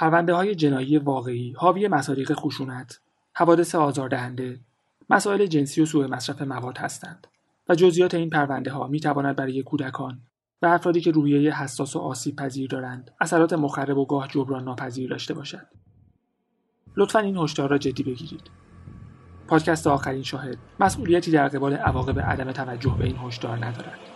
پرونده های جنایی واقعی حاوی مصادیق خشونت، حوادث آزاردهنده، مسائل جنسی و سوء مصرف مواد هستند و جزئیات این پرونده ها می تواند برای کودکان و افرادی که روحیه حساس و آسیب پذیر دارند اثرات مخرب و گاه جبران ناپذیر داشته باشد. لطفا این هشدار را جدی بگیرید. پادکست آخرین شاهد مسئولیتی در قبال عواقب عدم توجه به این هشدار ندارد.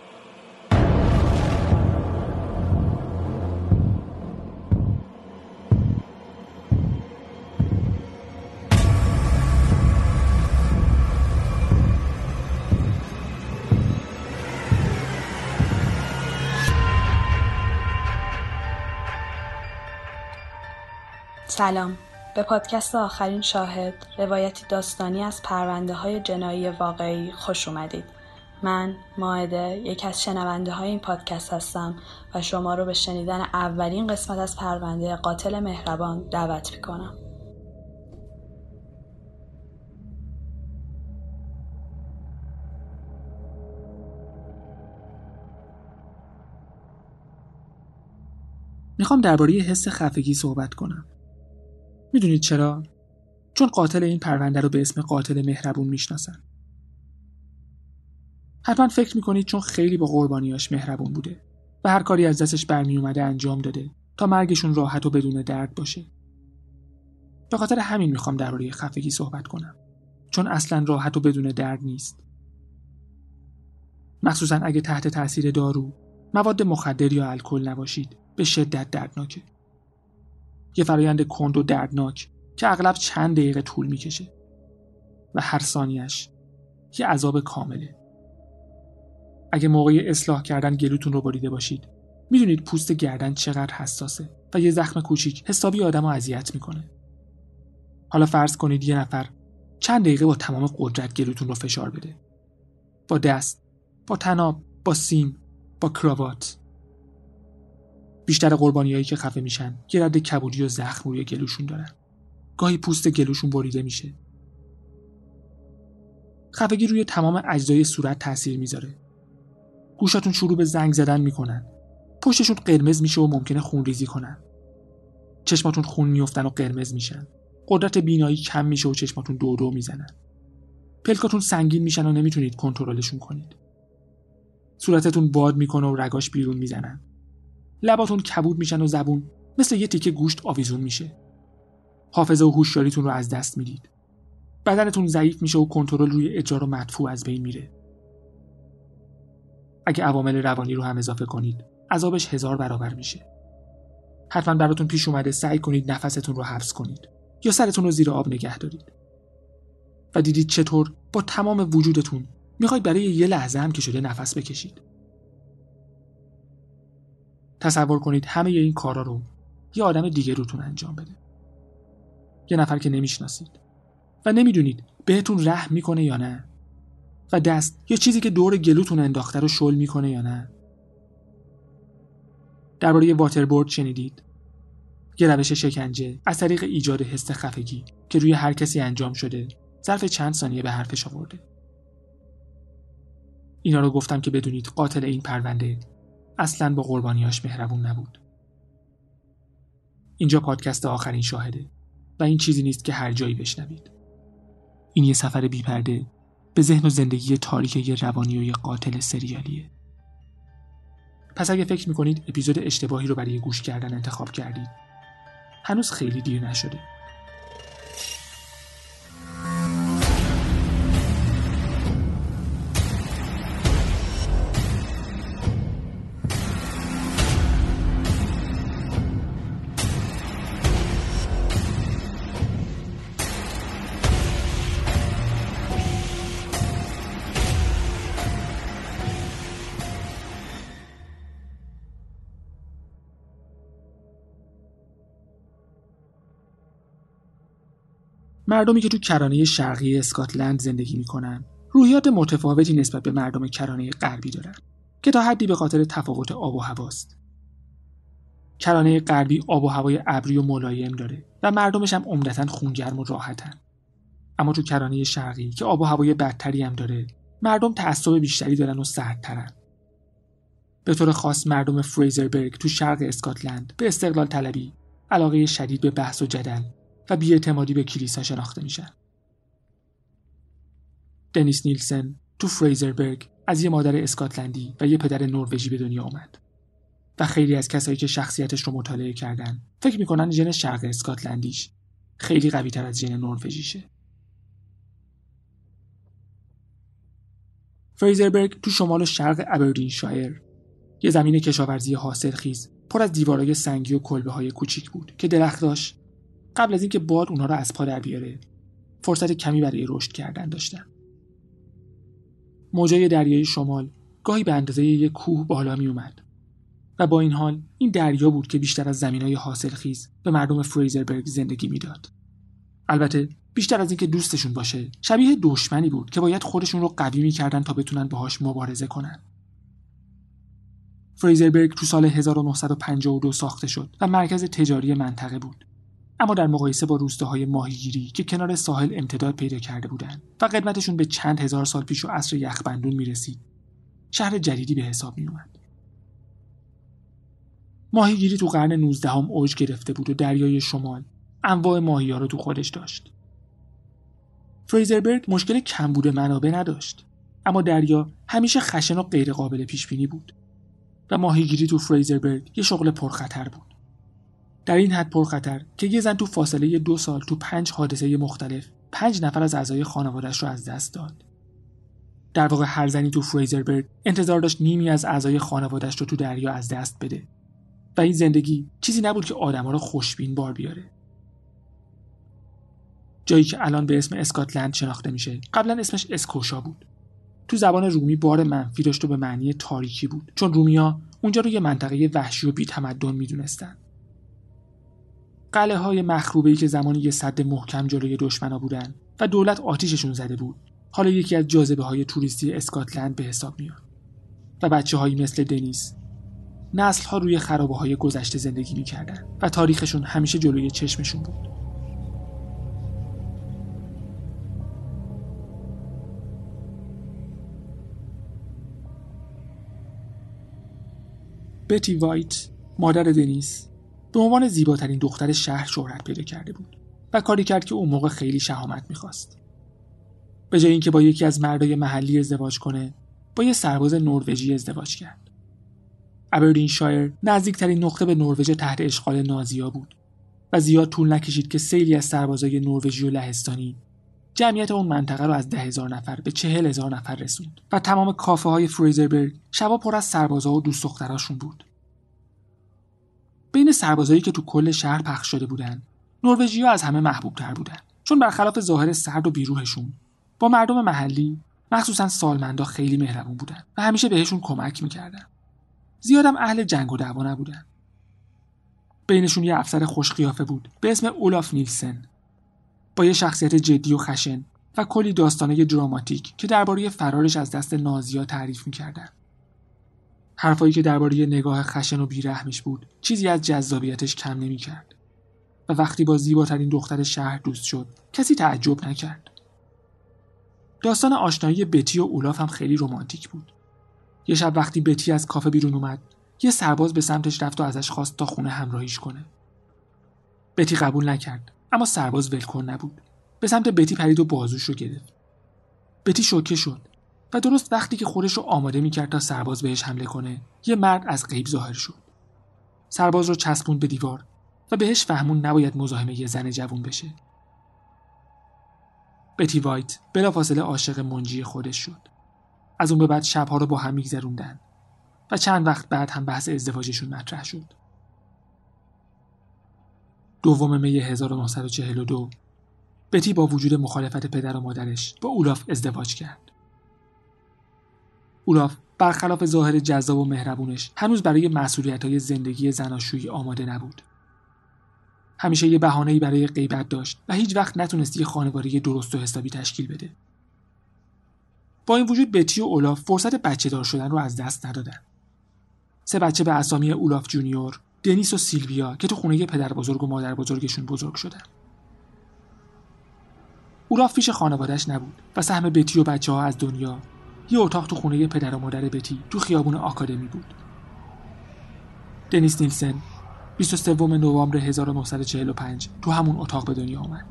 سلام. به پادکست آخرین شاهد روایتی داستانی از پرونده های جنایی واقعی خوش اومدید. من ماعده یکی از شنونده های این پادکست هستم و شما رو به شنیدن اولین قسمت از پرونده قاتل مهربان دعوت می‌کنم. می‌خوام درباره حس خفگی صحبت کنم. می‌دونید چرا؟ چون قاتل این پرونده رو به اسم قاتل مهربون می‌شناسن. حتما فکر می‌کنید چون خیلی با قربانیاش مهربون بوده و هر کاری از دستش برمی اومده انجام داده تا مرگشون راحت و بدون درد باشه. به خاطر همین می‌خوام درباره خفگی صحبت کنم. چون اصلا راحت و بدون درد نیست. مخصوصا اگه تحت تاثیر دارو، مواد مخدر یا الکل نباشید به شدت دردناکه. یه فرایند کند و دردناک که اغلب چند دقیقه طول می‌کشه و هر ثانیش یه عذاب کامله. اگه موقع اصلاح کردن گلوتون رو بریده باشید می‌دونید پوست گردن چقدر حساسه و یه زخم کوچیک حسابی آدم اذیت می‌کنه. حالا فرض کنید یه نفر چند دقیقه با تمام قدرت گلوتون رو فشار بده. با دست با تناب با سیم با کراوات. بیشتر قربانیایی که خفه میشن یه رد کبودی و زخم روی گلوشون دارن. گاهی پوست گلوشون بریده میشه. خفگی روی تمام اجزای صورت تاثیر می‌ذاره. گوشاتون شروع به زنگ زدن می‌کنن. پشتشون قرمز میشه و ممکنه خونریزی کنن. چشماتون خون میفتن و قرمز میشن. قدرت بینایی کم میشه و چشماتون دو دو می‌زنن. پلکاتون سنگین میشن و نمی‌تونید کنترلشون کنید. صورتتون باد می‌کنه و رگاش بیرون می‌زنن. لباتون کبود میشن و زبون. مثل یه تیکه گوشت آویزون میشه. حافظه و هوشیاریتون رو از دست می‌دید. بدنتون ضعیف میشه و کنترل روی اجرا و مدفوع از بین میره. اگه عوامل روانی رو هم اضافه کنید عذابش هزار برابر میشه. حتما براتون پیش اومده سعی کنید نفستون رو حبس کنید یا سرتون رو زیر آب نگه دارید. و دیدید چطور با تمام وجودتون می‌خواید برای یه لحظه هم که شده نفس بکشید. تصور کنید همه این کارا رو یه آدم دیگه روتون انجام بده. یه نفر که نمی‌شناسید. و نمی‌دونید بهتون رحم می‌کنه یا نه. و دست یا چیزی که دور گلوتون انداخته رو شل می‌کنه یا نه. درباره واتربورد شنیدید. یه روش شکنجه از طریق ایجاد حس خفگی که روی هر کسی انجام شده ظرف چند ثانیه به حرفش آورده. اینا رو گفتم که بدونید قاتل این پرونده اصلا با قربانیاش مهربون نبود. اینجا پادکست آخرین شاهده و این چیزی نیست که هر جایی بشنوید. این یه سفر بیپرده به ذهن و زندگی تاریک یه روانی و یه قاتل سریالیه. پس اگه فکر می‌کنید اپیزود اشتباهی رو برای گوش کردن انتخاب کردید. هنوز خیلی دیر نشده. مردمی که تو کرانه شرقی اسکاتلند زندگی می‌کنن روحیات متفاوتی نسبت به مردم کرانه غربی دارن که تا حدی به خاطر تفاوت آب و هواست. کرانه غربی آب و هوای ابری و ملایم داره و مردمش هم عمدتا خونگرم و راحتن. اما تو کرانه شرقی که آب و هوای بدتری هم داره مردم تعصب بیشتری دارن و سردترن. به طور خاص مردم فریزربرگ تو شرق اسکاتلند به استقلال طلبی علاقه شدید به بحث و جدل و بیاعتمادی به کلیسا شناخته میشن. دنیس نیلسن تو فریزربرگ از یه مادر اسکاتلندی و یه پدر نروژی به دنیا اومد. و خیلی از کسایی که شخصیتش رو مطالعه کردن فکر می‌کنن ژن شرق اسکاتلندیش خیلی قوی تر از ژن نروژیشه. فریزربرگ تو شمال و شرق ابردین شایر یه زمین کشاورزی حاصلخیز پر از دیوارای سنگی و کلبه های کوچیک بود که درخت داشت قبل از اینکه باد اونا رو از پا در بیاره فرصت کمی برای رشد کردن داشتن. موجای دریای شمال گاهی به اندازه یک کوه بالا می اومد و با این حال این دریا بود که بیشتر از زمین های حاصلخیز به مردم فریزربرگ زندگی می‌داد. البته بیشتر از اینکه دوستشون باشه شبیه دشمنی بود که باید خودشون رو قوی می‌کردن تا بتونن باهاش مبارزه کنن. فریزربرگ تو سال 1952 ساخته شد و مرکز تجاری منطقه بود. اما در مقایسه با روستاهای ماهیگیری که کنار ساحل امتداد پیدا کرده بودند و قدمتشون به چند هزار سال پیش و عصر یخبندون می‌رسید شهر جدیدی به حساب می اومد. ماهیگیری تو قرن 19 هم اوج گرفته بود و دریای شمال انواع ماهی رو تو خودش داشت. فریزربرگ مشکل کمبود منابع نداشت اما دریا همیشه خشن و غیرقابل پیش بینی بود و ماهیگیری تو فریزربرگ یه شغل پرخطر بود. در این حد پرخطر که یه زن تو فاصله دو سال تو پنج حادثه مختلف پنج نفر از اعضای خانوادش رو از دست داد. در واقع هر زنی تو فریزربرگ انتظار داشت نیمی از اعضای خانوادش رو تو دریا از دست بده و این زندگی چیزی نبود که آدما رو خوشبین بار بیاره. جایی که الان به اسم اسکاتلند شناخته میشه قبلا اسمش اسکوشا بود تو زبان رومی بار منفی داشت و به معنی تاریکی بود چون رومیا اونجا رو یه منطقه وحشی و بیتمدن می‌دونستن قلعه های مخروبه که زمانی یه صد محکم جلوی دشمنا بودن و دولت آتیششون زده بود حالا یکی از جاذبه های توریستی اسکاتلند به حساب میاد. و بچه هایی مثل دنیس نسل ها روی خرابه های گذشته زندگی می‌کردن و تاریخشون همیشه جلوی چشمشون بود. بتی وایت مادر دنیس به عنوان زیباترین دختر شهر شهرت پیدا کرده بود و کاری کرد که اون موقع خیلی شهامت می‌خواست. به جای اینکه با یکی از مردای محلی ازدواج کنه با یه سرباز نروژی ازدواج کرد. ابردین شایر نزدیکترین نقطه به نروژ تحت اشغال نازیا بود و زیاد طول نکشید که سیلی از سربازای نروژی و لهستانی جمعیت اون منطقه رو از ده هزار نفر به چهل هزار نفر رسوند و تمام کافه های فریزربرگ شبا پر از سربازا و دوست دختراشون بود. بین سربازایی که تو کل شهر پخش شده بودن. نروژیا از همه محبوب تر بودن. چون برخلاف ظاهر سرد و بیروهشون با مردم محلی مخصوصا سالمندا خیلی مهربون بودن و همیشه بهشون کمک می‌کردن. زیادم اهل جنگ و دعوا نبودن. بینشون یه افسر خوشقیافه بود به اسم اولاف نیلسن. با یه شخصیت جدی و خشن و کلی داستانه دراماتیک که درباره فرارش از دست نازیا تعریف می‌کردن. حرفایی که درباره نگاه خشن و بیرحمش بود چیزی از جذابیتش کم نمی‌کرد و وقتی با زیباترین دختر شهر دوست شد کسی تعجب نکرد. داستان آشنایی بتی و اولاف هم خیلی رمانتیک بود. یه شب وقتی بتی از کافه بیرون اومد یه سرباز به سمتش رفت و ازش خواست تا خونه همراهیش کنه. بتی قبول نکرد اما سرباز ولکن نبود به سمت بتی پرید و بازوش رو گرفت بتی شوکه شد و درست وقتی که خودش رو آماده می‌کرد تا سرباز بهش حمله کنه یه مرد از غیب ظاهر شد. سرباز رو چسبوند به دیوار و بهش فهمون نباید مزاحم یه زن جوون بشه. بتی وایت بلافاصله عاشق منجی خودش شد. از اون به بعد شبها رو با هم میگذروندن و چند وقت بعد هم بحث ازدواجشون مطرح شد. دوم می 1942 بتی با وجود مخالفت پدر و مادرش با اولاف ازدواج کرد. اولاف برخلاف ظاهر جذاب و مهربونش هنوز برای مسئولیت های زندگی زناشویی آماده نبود. همیشه یه بهانه‌ای برای غیبت داشت و هیچ وقت نتونست یه خانواده درست و حسابی تشکیل بده. با این وجود بتی و اولاف فرصت بچه دار شدن رو از دست ندادن. سه بچه به اسامی اولاف جونیور، دنیس و سیلویا که تو خونه پدر بزرگ و مادر بزرگشون بزرگ شدن اولاف پیش خانوادهش نبود و سهم بتی و بچه ها از دنیا یه اتاق تو خونه پدر و مادر بتی تو خیابون آکادمی بود دنیس نیلسن 23 نوامبر 1945 تو همون اتاق به دنیا آمد.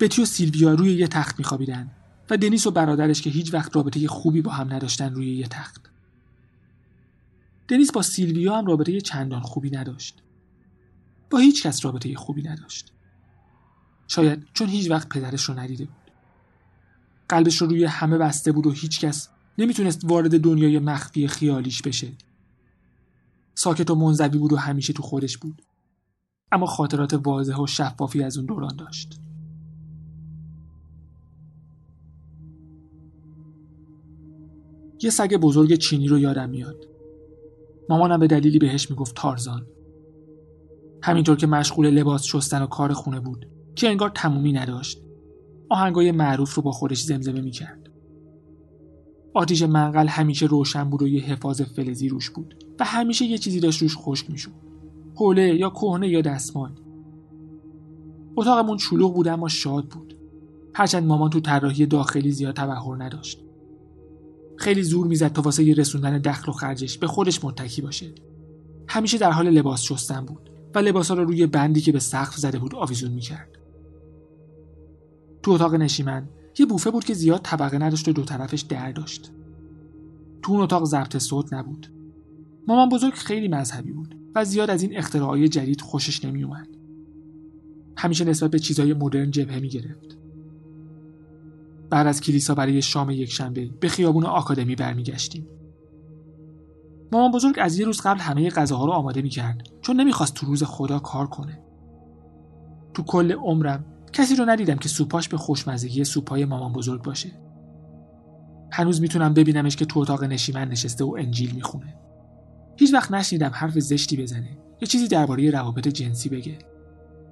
بتی و سیلویا روی یه تخت میخوابیدن و دنیس و برادرش که هیچ وقت رابطه خوبی با هم نداشتن روی یه تخت. دنیس با سیلویا هم رابطه چندان خوبی نداشت. با هیچ کس رابطه خوبی نداشت. شاید چون هیچ وقت پدرش رو ندیده بود. قلبش رو روی همه بسته بود و هیچکس نمی‌تونست وارد دنیای مخفی خیالیش بشه. ساکت و منزوی بود و همیشه تو خودش بود. اما خاطرات واضح و شفافی از اون دوران داشت. یه سگ بزرگ چینی رو یادم میاد. مامانم به دلیلی بهش می‌گفت تارزان. همینطور که مشغول لباس شستن و کار خونه بود که انگار تمومی نداشت آهنگای معروف رو با خودش زمزمه می‌کرد. آتیش منقل همیشه روشن بود و یه حفاظ فلزی روش بود و همیشه یه چیزی داشت روش خشک می‌شد. حوله یا کهنه یا دستمال. اتاقمون شلوغ بود اما شاد بود. هرچند مامان تو طراحی داخلی زیاد تبهر نداشت. خیلی زور می‌زد تا واسه رسوندن دخل و خرجش به خودش متکی باشه. همیشه در حال لباس شستن بود و لباسا رو روی بندی که به سقف زده بود آویزون می‌کرد. تو اتاق نشیمن یه بوفه بود که زیاد طبقه نداشت و دو طرفش در داشت. تو اون اتاق ضبط صوت نبود. مامان بزرگ خیلی مذهبی بود و زیاد از این اختراعای جدید خوشش نمیومد همیشه نسبت به چیزهای مدرن جبهه می‌گرفت. بعد از کلیسا برای شام یک شنبه به خیابون آکادمی برمیگشتیم. مامان بزرگ از یه روز قبل همه غذاها رو آماده می‌کرد چون نمی‌خواست تو روز خدا کار کنه. تو کل عمرم کسی رو ندیدم که سوپاش به خوشمزگی سوپای مامان بزرگ باشه. هنوز می‌تونم ببینمش که تو اتاق نشیمن نشسته و انجیل می‌خونه. هیچ وقت نشنیدم حرف زشتی بزنه یا چیزی درباره روابط جنسی بگه.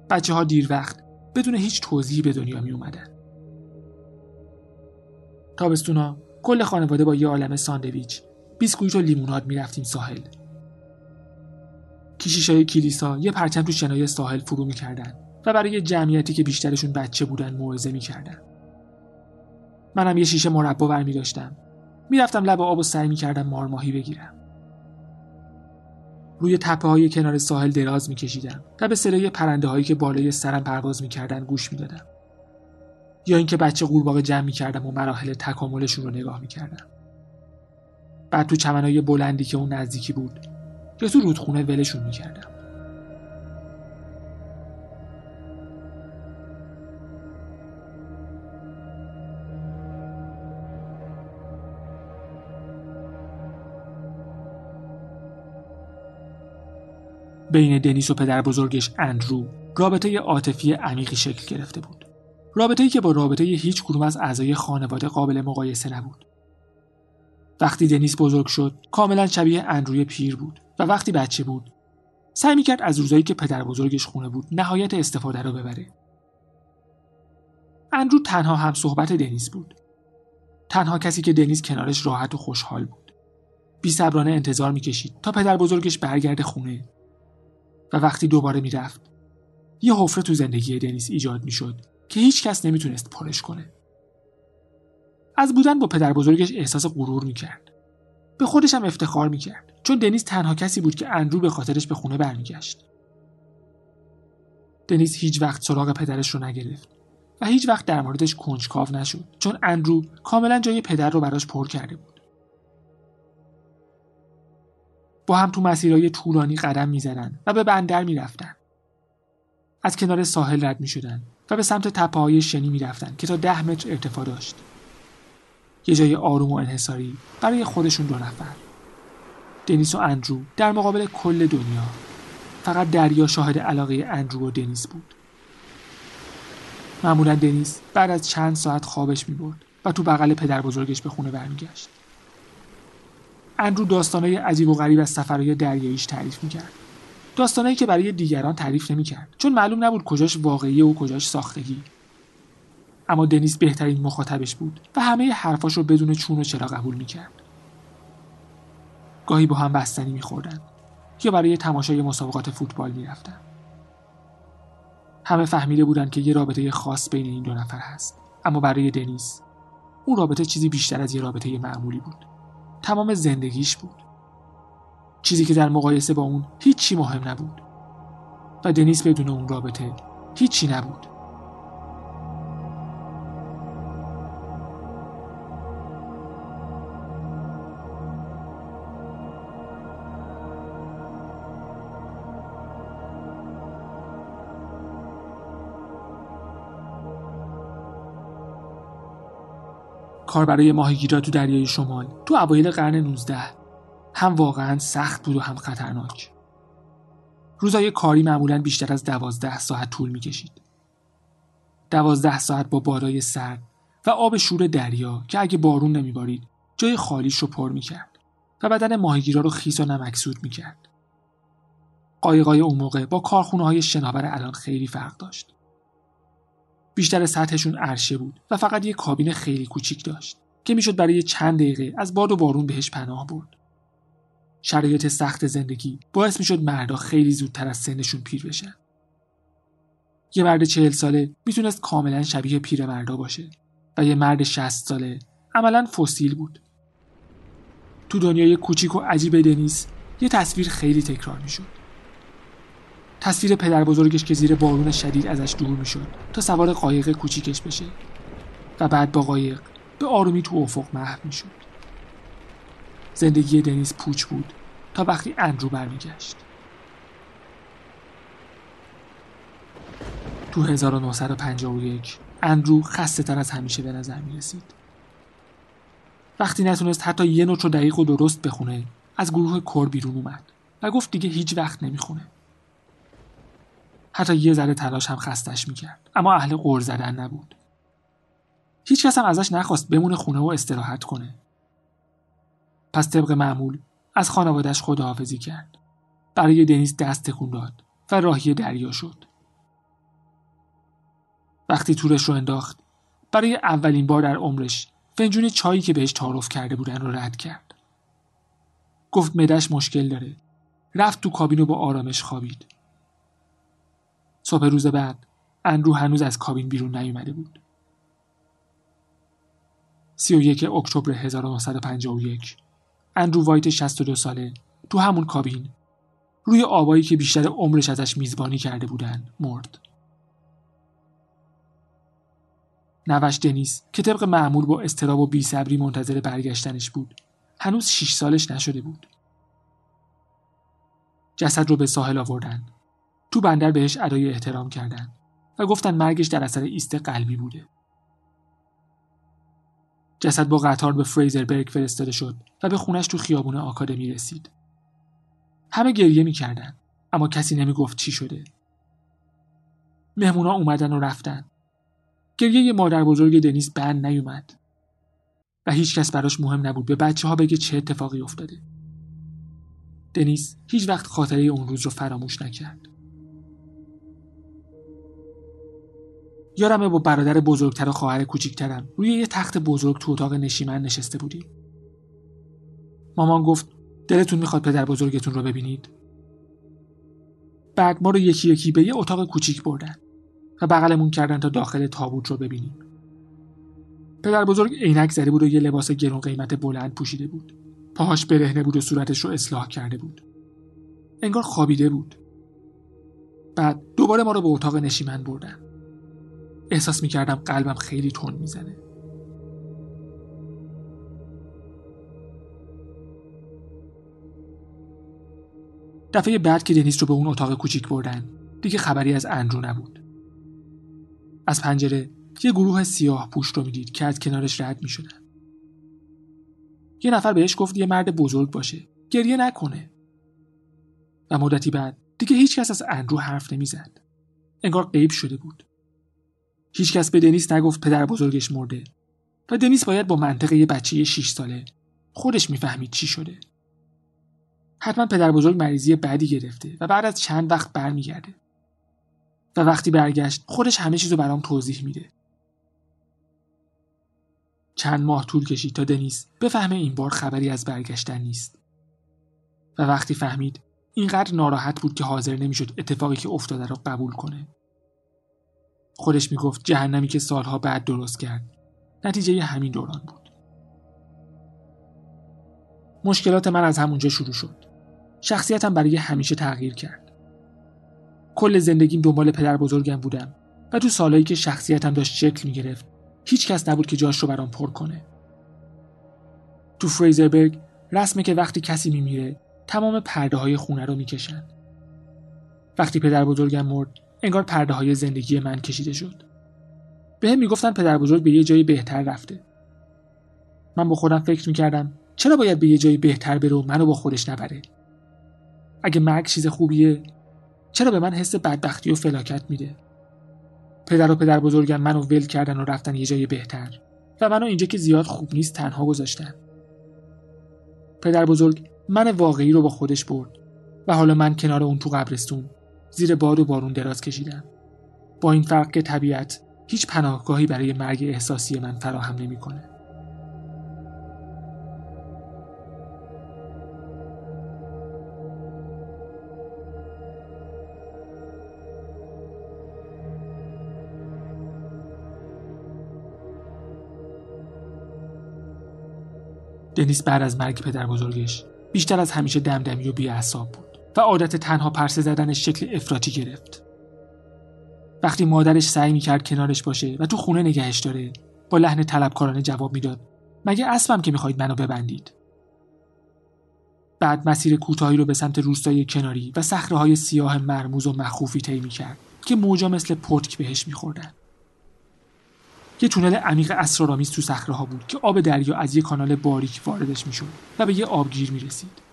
بچه ها دیر وقت بدون هیچ توضیحی به دنیا می اومدن تابستونا کل خانواده با یه عالم ساندویچ. بیسکویت و لیموناد می‌رفتیم ساحل. کشیشای کلیسا یه پرچم تو شنای ساحل فرو می‌کردن و برای جمعیتی که بیشترشون بچه بودن موعظه می‌کردن. منم یه شیشه مربا برمی داشتم می‌رفتم لب آب و سعی می‌کردم مارماهی بگیرم. روی تپه های کنار ساحل دراز میکشیدم و به صدای پرنده هایی که بالای سرم پرواز می‌کردن گوش می‌دادم. یا اینکه بچه قورباغه جمع می‌کردم و مراحل تکاملشون رو نگاه می‌کردم. بعد تو چمنهای بلندی که اون نزدیکی بود یا تو رودخونه ولشون می‌کردم بین دنیس و پدر بزرگش اندرو رابطه عاطفی عمیقی شکل گرفته بود. رابطه‌ای که با رابطه هیچ کدوم از اعضای خانواده قابل مقایسه نبود. وقتی دنیس بزرگ شد، کاملا شبیه اندروی پیر بود و وقتی بچه بود، سعی می‌کرد از روزایی که پدر بزرگش خونه بود نهایت استفاده رو ببره. اندرو تنها هم صحبت دنیس بود. تنها کسی که دنیس کنارش راحت و خوشحال بود. بی صبرانه انتظار می‌کشید تا پدر بزرگش برگرده خونه و وقتی دوباره می‌رفت یه حفره تو زندگی دنیس ایجاد می‌شد که هیچ کس نمی‌تونست پرش کنه از بودن با پدر بزرگش احساس غرور می‌کرد. به خودش هم افتخار می‌کرد چون دنیس تنها کسی بود که اندرو به خاطرش به خونه برمیگشت. دنیس هیچ وقت سراغ پدرش رو نگرفت و هیچ وقت در موردش کنجکاو نشد چون اندرو کاملا جای پدر رو براش پر کرده بود. با هم تو مسیرهای طولانی قدم می‌زدند و به بندر می‌رفتند از کنار ساحل رد می‌شدند و به سمت تپه های شنی می‌رفتند که تا ده متر ارتفاع داشت. یه جای آروم و انحصاری برای خودشون دو نفر. دنیس و اندرو در مقابل کل دنیا. فقط دریا شاهد علاقه اندرو و دنیس بود. معمولا دنیس بعد از چند ساعت خوابش می‌برد و تو بغل پدر بزرگش به خونه برمیگشت. اندرو داستانهای عجیب و غریب از سفرهای دریاییش تعریف می‌کرد. داستانهایی که برای دیگران تعریف نمی‌کرد چون معلوم نبود کجاش واقعی و کجاش ساختگی. اما دنیس بهترین مخاطبش بود و همه حرفاش رو بدون چون و چرا قبول می‌کرد. گاهی با هم بستنی میخوردن یا برای تماشای مسابقات فوتبال می‌رفتن. همه فهمیده بودند که یه رابطه خاص بین این دو نفر هست اما برای دنیس اون رابطه چیزی بیشتر از یه رابطه معمولی بود. تمام زندگیش بود. چیزی که در مقایسه با اون هیچی مهم نبود و دنیس بدون اون رابطه هیچی نبود. کار برای ماهیگیرا تو دریای شمال تو اوایل قرن 19 هم واقعا سخت بود و هم خطرناک. روزای کاری معمولا بیشتر از دوازده ساعت طول می‌کشید. دوازده ساعت با بارای سرد و آب شور دریا که اگه بارون نمیبارید جای خالیش رو پر می‌کرد و بدن ماهیگیرا رو خیس و نمکسود می‌کرد. قایقای اون موقع با کارخونه های شناور الان خیلی فرق داشت. بیشتر سطحشون عرشه بود و فقط یه کابین خیلی کوچیک داشت که می‌شد برای چند دقیقه از باد و بارون بهش پناه برد. شرایط سخت زندگی باعث می‌شد مردا خیلی زودتر از سنشون پیر بشن. یه مرد چهل ساله می‌تونست کاملا شبیه پیر مردا باشه و یه مرد شست ساله عملا فسیل بود. تو دنیای کوچیک و عجیب دنیس یه تصویر خیلی تکرار می‌شد. تصویر پدر بزرگش که زیر بارون شدید ازش دور می‌شد تا سوار قایق کوچیکش بشه و بعد با قایق به آرومی تو افق محو می‌شد زندگی دنیز پوچ بود تا وقتی اندرو برمیگشت تو 1951 اندرو خسته تر از همیشه به نظر می رسید. وقتی نتونست حتی یه نوچ و دقیق و درست بخونه از گروه کور بیرون اومد و گفت دیگه هیچ وقت نمی‌خونه. حتی یه ذره تلاش هم خستش می‌کرد. اما اهل قور زدن نبود. هیچ کس هم ازش نخواست بمونه خونه و استراحت کنه. پس طبق معمول از خانوادش خداحافظی کرد. برای دنیز دست تکون داد و راهی دریا شد. وقتی تورش رو انداخت برای اولین بار در عمرش فنجون چایی که بهش تعارف کرده بودن رو رد کرد. گفت مدش مشکل داره. رفت تو کابین و با آرامش خوابید. صبح روز بعد اندرو هنوز از کابین بیرون نیومده بود. 31 اکتبر 1951 اندرو وایت 62 ساله تو همون کابین روی آبایی که بیشتر عمرش ازش میزبانی کرده بودن مرد. نوش دنیس که طبق معمول با استراب و بیصبری منتظر برگشتنش بود هنوز شیش سالش نشده بود. جسد رو به ساحل آوردن تو بندر بهش ادای احترام کردن و گفتن مرگش در اثر ایست قلبی بوده. جسد با قطار به فریزربرگ فرستاده شد و به خونش تو خیابون آکادمی رسید. همه گریه می‌کردن اما کسی نمی‌گفت چی شده. مهمونا اومدن و رفتن. گریه مادر بزرگ دنیس بند نیومد و هیچ کس براش مهم نبود به بچه ها بگه چه اتفاقی افتاده. دنیس هیچ وقت خاطره اون روز رو فراموش نکرد. یارمه با برادر بزرگتر و خواهر کوچیکترم. روی یه تخت بزرگ تو اتاق نشیمن نشسته بودیم. مامان گفت دلتون می‌خواد پدر بزرگتون رو ببینید. بعد ما رو یکی یکی به یه اتاق کوچیک بردن و بغلمون کردن تا داخل تابوت رو ببینیم. پدر بزرگ عینک زده بود و یه لباس گرون قیمت بلند پوشیده بود. پاهاش برهنه بود و صورتش رو اصلاح کرده بود. انگار خوابیده بود. بعد دوباره ما رو به اتاق نشیمن بردن. احساس می‌کردم قلبم خیلی تون می‌زنه. دفعه بعد که دنیس رو به اون اتاق کوچیک بردن دیگه خبری از اندرو نبود. از پنجره یه گروه سیاه پوش رو می‌دید که از کنارش رد می‌شدن. یه نفر بهش گفت یه مرد بزرگ باشه گریه نکنه. و مدتی بعد دیگه هیچ کس از اندرو حرف نمی‌زد. انگار غیب شده بود. هیچکس به دنیس نگفت پدر بزرگش مرده. و دنیس باید با منطقه یه بچه 6 ساله. خودش می‌فهمید چی شده. حتما پدر بزرگ مریضی بعدی گرفته و بعد از چند وقت برمیگرده. و وقتی برگشت خودش همه چیزو برام توضیح میده. چند ماه طول کشید تا دنیس بفهمه این بار خبری از برگشتن نیست. و وقتی فهمید اینقدر ناراحت بود که حاضر نمی‌شد اتفاقی که افتاده رو قبول کنه. خودش می‌گفت جهنمی که سالها بعد درست کرد. نتیجه همین دوران بود. مشکلات من از همونجا شروع شد. شخصیتم برای همیشه تغییر کرد. کل زندگیم دنبال پدر بزرگم بودم و تو سالهایی که شخصیتم داشت شکل می گرفت هیچ کس نبود که جاش رو برام پر کنه. تو فریزربرگ رسمه که وقتی کسی میمیره تمام پرده های خونه رو می‌کشن. وقتی پدر بزرگم مرد انگار پرده های زندگی من کشیده شد. به هم می‌گفتن پدر بزرگ به یه جای بهتر رفته. من با خودم فکر می‌کردم چرا باید به یه جای بهتر بره و منو با خودش نبره؟ اگه مرگ چیز خوبیه چرا به من حس بدبختی و فلاکت میده؟ پدر و پدر بزرگم منو ول کردن و رفتن یه جای بهتر و منو اینجا که زیاد خوب نیست تنها گذاشتن. پدر بزرگ من واقعی رو با خودش برد و حالا من کنار اون تو قبرستون. زیر باد و بارون دراز کشیدم با این فرق که طبیعت هیچ پناهگاهی برای مرگ احساسی من فراهم نمی‌کنه. دنیس بعد از مرگ پدر بزرگش بیشتر از همیشه دمدمی و بیعصاب بود و عادت تنها پرسه زدنش شکل افراطی گرفت. وقتی مادرش سعی می‌کرد کنارش باشه و تو خونه نگهش داره با لحن طلبکارانه جواب می‌داد مگه اسبم که می‌خواهید منو ببندید؟ بعد مسیر کوتاهی رو به سمت روستای کناری و صخره سیاه مرموز و مخوفی طی می‌کرد که موجا مثل پتک بهش میخوردن. یه تونل عمیق اسرارآمیز تو صخره ها بود که آب دریا از یه کانال باریک واردش می‌شد و به یه آبگیر می‌رسید.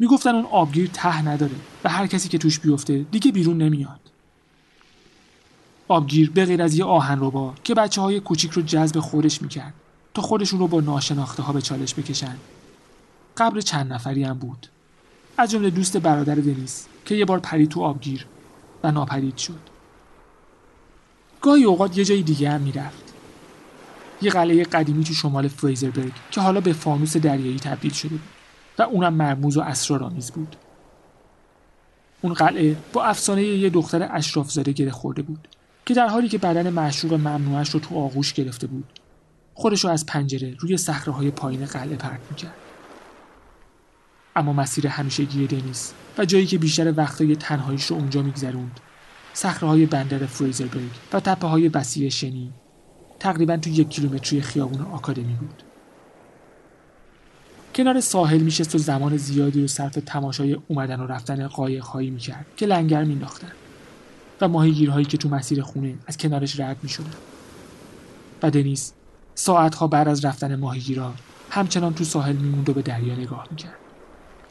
می‌گفتن اون آبگیر ته نداره و هر کسی که توش بیفته دیگه بیرون نمیاد. آبگیر به غیر از یه با که بچه های کوچیک رو جذب خودش می‌کرد تا خودشون رو با ناشناخته ها به چالش بکشن. قبر چند نفری هم بود. از جمله دوست برادر دنیس که یه بار پرید تو آبگیر و ناپدید شد. گاهی اوقات یه جای دیگه هم می‌رفت. یه قلعه قدیمی تو شمال فریزربرگ که حالا به فانوس دریایی تبدیل شده بود. و اونم مرموز و اسرارآمیز بود. اون قلعه با افسانه یه دختر اشرافزاده گره خورده بود که در حالی که بدن معشوق ممنوعش رو تو آغوش گرفته بود خودش رو از پنجره روی صخره پایین قلعه پرت می‌کرد. اما مسیر همیشگی دنیس و جایی که بیشتر وقتای تنهاییش رو اونجا میگذروند صخره بندر فریزربرگ و تپه های وسیع شنی تقریبا تو یک کیلومتری خیابون آکادمی بود. کنار ساحل میشست و زمان زیادی رو صرف تماشای اومدن و رفتن قایق هایی می‌کرد که لنگر مینداختن و ماهیگیرهایی که تو مسیر خونه از کنارش رد می‌شدن و دنیس ساعتها بعد از رفتن ماهیگیرها همچنان تو ساحل میموند و به دریا نگاه می‌کرد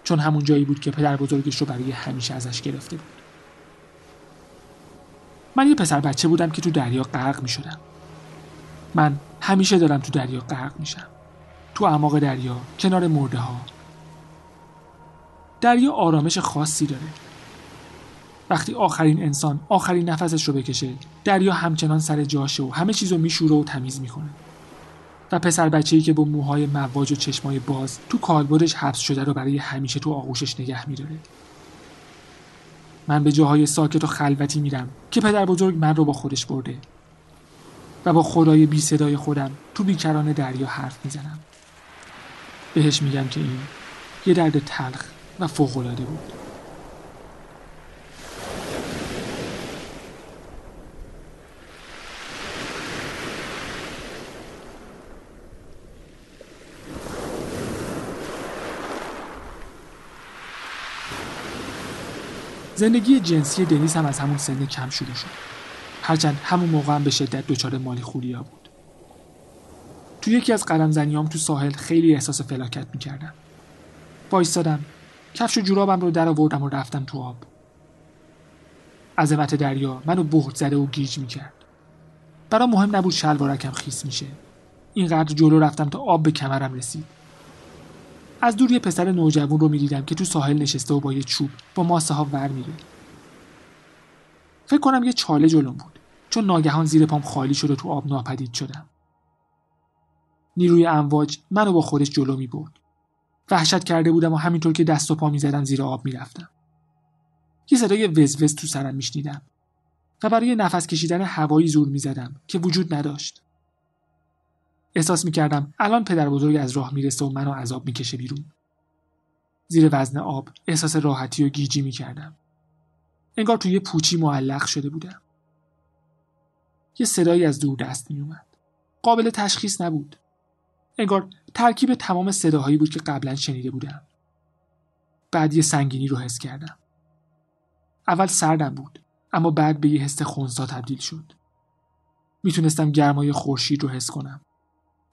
چون همون جایی بود که پدر بزرگش رو برای همیشه ازش گرفته بود من یه پسر بچه بودم که تو دریا غرق می شدم. من همیشه دارم تو دریا غرق میشم. تو اعماق دریا، کنار مرده ها. دریا آرامش خاصی داره. وقتی آخرین انسان آخرین نفسش رو بکشه دریا همچنان سر جاشه و همه چیزو میشوره و تمیز می‌کنه و پسر بچه‌ای که با موهای مواج و چشمای باز تو کالبدش حبس شده رو برای همیشه تو آغوشش نگه میداره من به جاهای ساکت و خلوتی میرم که پدر بزرگ من رو با خودش برده و با خدای بی صدای خودم تو بیکران دریا حرف می‌زنم بهش میگم که این یه درد تلخ و فوقالعاده بود. زندگی جنسی دنیس هم از همون سن کم شروع شد. هرچند همون موقع هم به شدت دچار مالی خولیا بود. تو یکی از قدم زنیام تو ساحل خیلی احساس فلاکت می‌کردم. وایستادم. کفش و جورابم رو در آوردم و رفتم تو آب. عظمت دریا منو بهت زده و گیج می‌کرد. برا مهم نبود شلوارکم خیس میشه. اینقدر جلو رفتم تا آب به کمرم رسید. از دور یه پسر نوجوان رو می‌دیدم که تو ساحل نشسته و با یه چوب با ماسه ها ور میره. فکر کنم یه چاله جلوم بود. چون ناگهان زیر پام خالی شد و تو آب ناپدید شدم. نیروی امواج منو با خودش جلو می برد. وحشت کرده بودم و همینطور که دست و پا می‌زدم زیر آب می‌رفتم یه صدای وزوز تو سرم میشنیدم و برای نفس کشیدن هوایی زور می‌زدم که وجود نداشت. احساس می‌کردم الان پدر بزرگ از راه می‌رسه و منو عذاب می‌کشه بیرون. زیر وزن آب احساس راحتی و گیجی می‌کردم انگار توی پوچی معلق شده بودم. یه صدایی از دور دست میومد قابل تشخیص نبود. انگار ترکیب تمام صداهایی بود که قبلا شنیده بودم. بعد یه سنگینی رو حس کردم. اول سردم بود اما بعد به یه حس خونسا تبدیل شد. می‌تونستم گرمای خورشید رو حس کنم.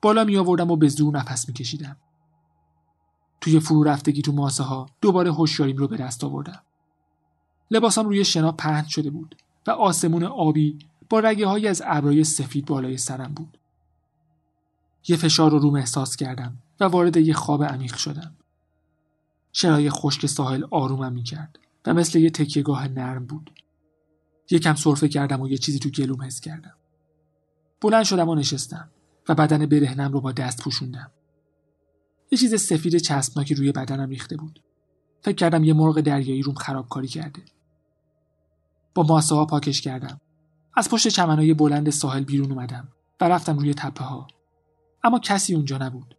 بالا می آوردم و به زور نفس میکشیدم. توی فرو رفتگی تو ماسه ها دوباره هوشیاریم رو به دست آوردم. لباسم روی شنا پهن شده بود و آسمون آبی با رگه های از ابرای سفید بالای سرم بود. یه فشار رو روم احساس کردم و وارد یه خواب عمیق شدم. شرای خشک ساحل آرومم می‌کرد و مثل یه تکیهگاه نرم بود. یکم سرفه کردم و یه چیزی تو گلوم حس کردم. بلند شدم و نشستم و بدن برهنم رو با دست پوشوندم. یه چیز سفید چسبناکی روی بدنم ریخته بود. فکر کردم یه مرغ دریایی روم خرابکاری کرده. با ماسه ها پاکش کردم. از پشت چمنهای بلند ساحل بیرون اومدم و رفتم روی تپه ها اما کسی اونجا نبود.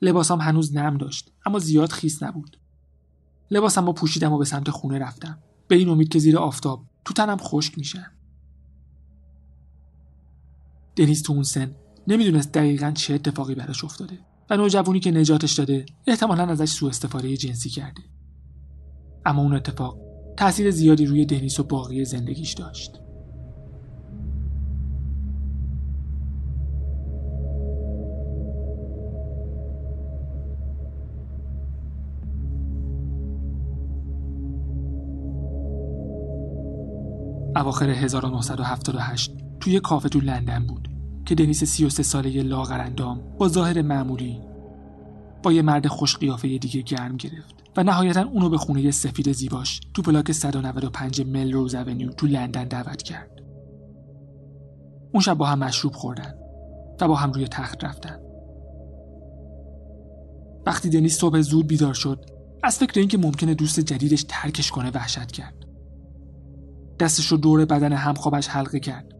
لباسم هنوز نم داشت اما زیاد خیس نبود. لباسم رو پوشیدم و به سمت خونه رفتم. به این امید که زیر آفتاب تو تنم خشک میشن دنیز تو اون سن نمی‌دونست دقیقا چه اتفاقی براش افتاده و نوجوانی که نجاتش داده احتمالا ازش سوء استفاده جنسی کرده. اما اون اتفاق تاثیر زیادی روی دنیس و باقی زندگیش داشت. اواخر 1978 توی کافه تو لندن بود که دنیس 33 ساله لاغرندام با ظاهر معمولی با یه مرد خوش قیافه دیگه گرم گرفت و نهایتا اونو به خونه سفید زیباش تو بلاک 195 ملروز اونیو تو لندن دعوت کرد. اون شب با هم مشروب خوردن و با هم روی تخت رفتن. وقتی دنیس صبح زود بیدار شد از فکر اینکه ممکنه دوست جدیدش ترکش کنه وحشت کرد. دستش رو دور بدن همخوابش حلقه کرد.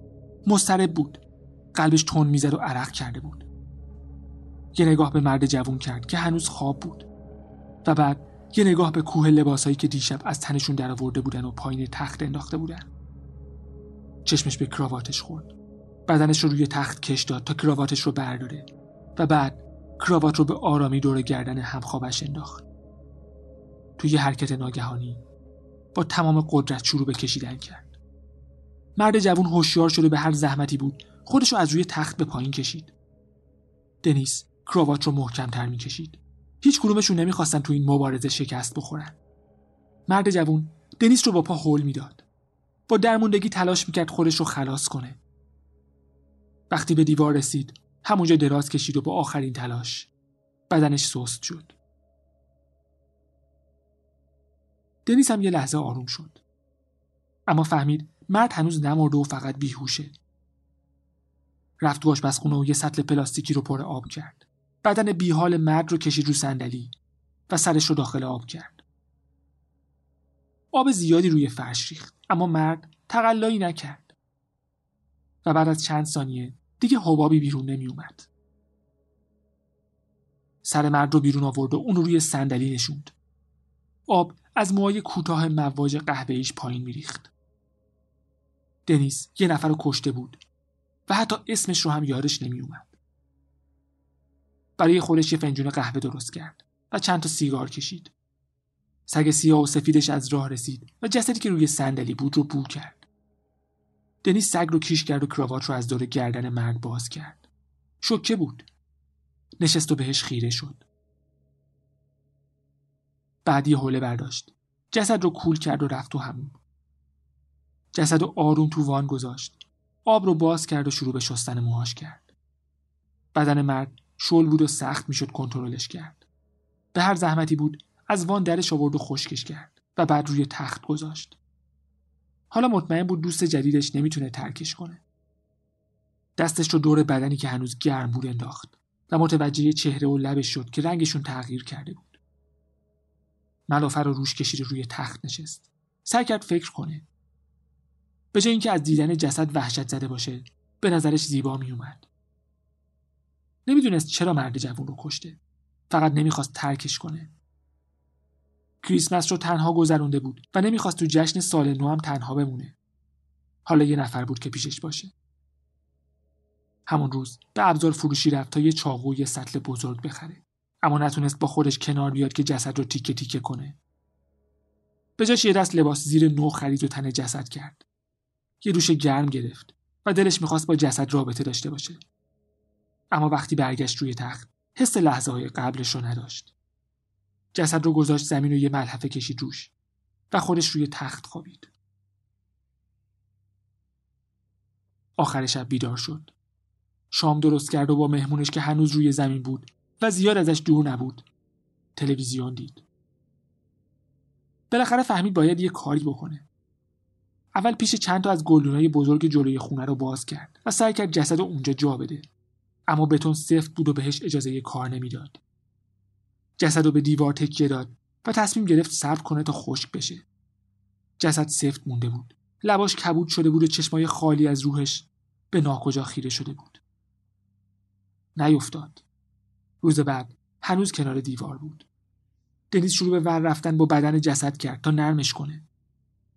مضطرب بود. قلبش تون می‌زد و عرق کرده بود. یه نگاه به مرد جوون کرد که هنوز خواب بود و بعد یه نگاه به کوه لباسایی که دیشب از تنشون درآورده بودن و پایین تخت انداخته بودن چشمش به کراواتش خورد بدنش رو روی تخت کش داد تا کراواتش رو برداره و بعد کراوات رو به آرامی دور گردن همخوابش انداخت توی حرکت ناگهانی با تمام قدرت شروع به کشیدن کرد. مرد جوون هوشیار شده به هر زحمتی بود خودش رو از روی تخت به پایین کشید. دنیس کراوات رو محکمتر می‌کشید. هیچ کدومشون نمی‌خواستن تو این مبارزه شکست بخورن. مرد جوون دنیس رو با پا هول می‌داد. با درموندگی تلاش می‌کرد خودش رو خلاص کنه. وقتی به دیوار رسید همونجا دراز کشید و با آخرین تلاش بدنش سست شد. دنیس هم یه لحظه آروم شد. اما فهمید مرد هنوز نمرده و فقط بیهوشه. رفت تو آشپزخونه و یه سطل پلاستیکی رو پر آب کرد. بدن بیحال مرد رو کشید رو صندلی و سرش رو داخل آب کرد. آب زیادی روی فرش ریخت اما مرد تقلایی نکرد. و بعد از چند ثانیه دیگه حبابی بیرون نمی اومد. سر مرد رو بیرون آورد و اون رو روی صندلی نشوند. آب از موهای کوتاه مواج قهوه‌ایش پایین میریخت. دنیس یه نفر رو کشته بود و حتی اسمش رو هم یادش نمی اومد. برای خودش یه فنجون قهوه درست کرد و چند تا سیگار کشید. سگ سیاه و سفیدش از راه رسید و جسدی که روی صندلی بود رو بو کرد. دنیس سگ رو کیش کرد و کراوات رو از دور گردن مرد باز کرد. شوکه بود. نشست و بهش خیره شد. بعدی حوله برداشت. جسد رو کول کرد و رفت تو همون. جسد رو آروم تو وان گذاشت. آب رو باز کرد و شروع به شستن موهاش کرد. بدن مرد شل بود و سخت می‌شد کنترلش کرد. به هر زحمتی بود از وان درش آورد و خشکش کرد و بعد روی تخت گذاشت. حالا مطمئن بود دوست جدیدش نمی‌تونه ترکش کنه. دستش رو دور بدنی که هنوز گرم بود انداخت و متوجه چهره و لبش شد که رنگشون تغییر کرده بود. ملافه رو روش کشید روی تخت نشست. سعی کرد فکر کنه. به جای اینکه از دیدن جسد وحشت زده باشه، به نظرش زیبا می اومد. نمی‌دونست چرا مرد جوون رو کشته فقط نمی‌خواست ترکش کنه کریسمس رو تنها گذرونده بود و نمی‌خواست تو جشن سال نو هم تنها بمونه حالا یه نفر بود که پیشش باشه همون روز به ابزار فروشی رفت تا یه چاقو یه سطل بزرگ بخره اما نتونست با خودش کنار بیاد که جسد رو تیکه تیکه کنه. به جاش یه دست لباس زیر نو خرید و تن جسد کرد. یه دوش گرم گرفت و دلش می‌خواست با جسد رابطه داشته باشه. اما وقتی برگشت روی تخت حس لحظه های قبلش رو نداشت. جسد رو گذاشت زمین و یه ملحفه کشید روش و خودش روی تخت خوابید. آخر شب بیدار شد. شام درست کرد و با مهمونش که هنوز روی زمین بود و زیاد ازش دور نبود. تلویزیون دید. بالاخره فهمید باید یه کاری بکنه. اول پیش چند تا از گلدونای بزرگ جلوی خونه رو باز کرد و سعی کرد جسد رو اونجا جا بده. اما بتون سفت بود و بهش اجازه کار نمی‌داد. جسد رو به دیوار تکیه داد و تصمیم گرفت صبر کنه تا خشک بشه. جسد سفت مونده بود. لباش کبود شده بود و چشمای خالی از روحش به ناکجا خیره شده بود. نیفتاد. روز بعد هنوز کنار دیوار بود. دنیز شروع به ور رفتن با بدن جسد کرد تا نرمش کنه.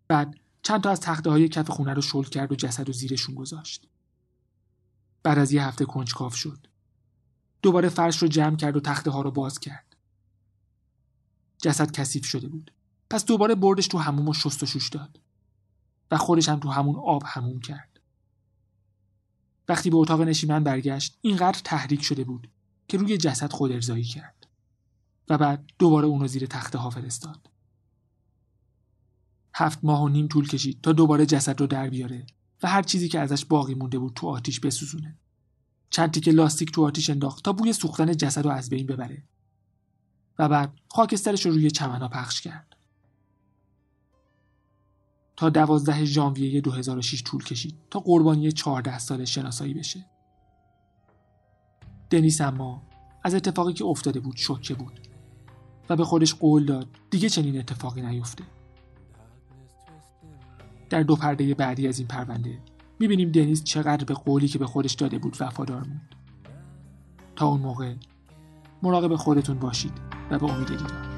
بعد چند تا از تخته های کف خونه رو شل کرد و جسد رو زیرشون گذاشت. بعد از یه هفته کنجکاو شد. دوباره فرش رو جمع کرد و تخته ها رو باز کرد. جسد کثیف شده بود. پس دوباره بردش تو هموم و شست و شوش داد. و خودش هم تو همون آب هموم کرد. وقتی به اتاق نشیمن برگشت اینقدر تحریک شده بود که روی جسد خود ارزایی کرد و بعد دوباره اونو زیر تخته ها فرستاد. هفت ماه و نیم طول کشید تا دوباره جسد رو در بیاره و هر چیزی که ازش باقی مونده بود تو آتیش بسوزونه. چند تیکه لاستیک تو آتیش انداخت تا بوی سوختن جسد رو از بین ببره. و بعد خاکسترش رو روی چمنا پخش کرد. تا دوازده ژانویه 2006 طول کشید تا قربانی 14 سال شناسایی بشه. دنیس اما. از اتفاقی که افتاده بود شوکه بود. و به خودش قول داد دیگه چنین اتفاقی نیفته. در دو پرده بعدی از این پرونده می‌بینیم دنیز چقدر به قولی که به خودش داده بود وفادار موند. تا اون موقع مراقب خودتون باشید و به امید دیدار.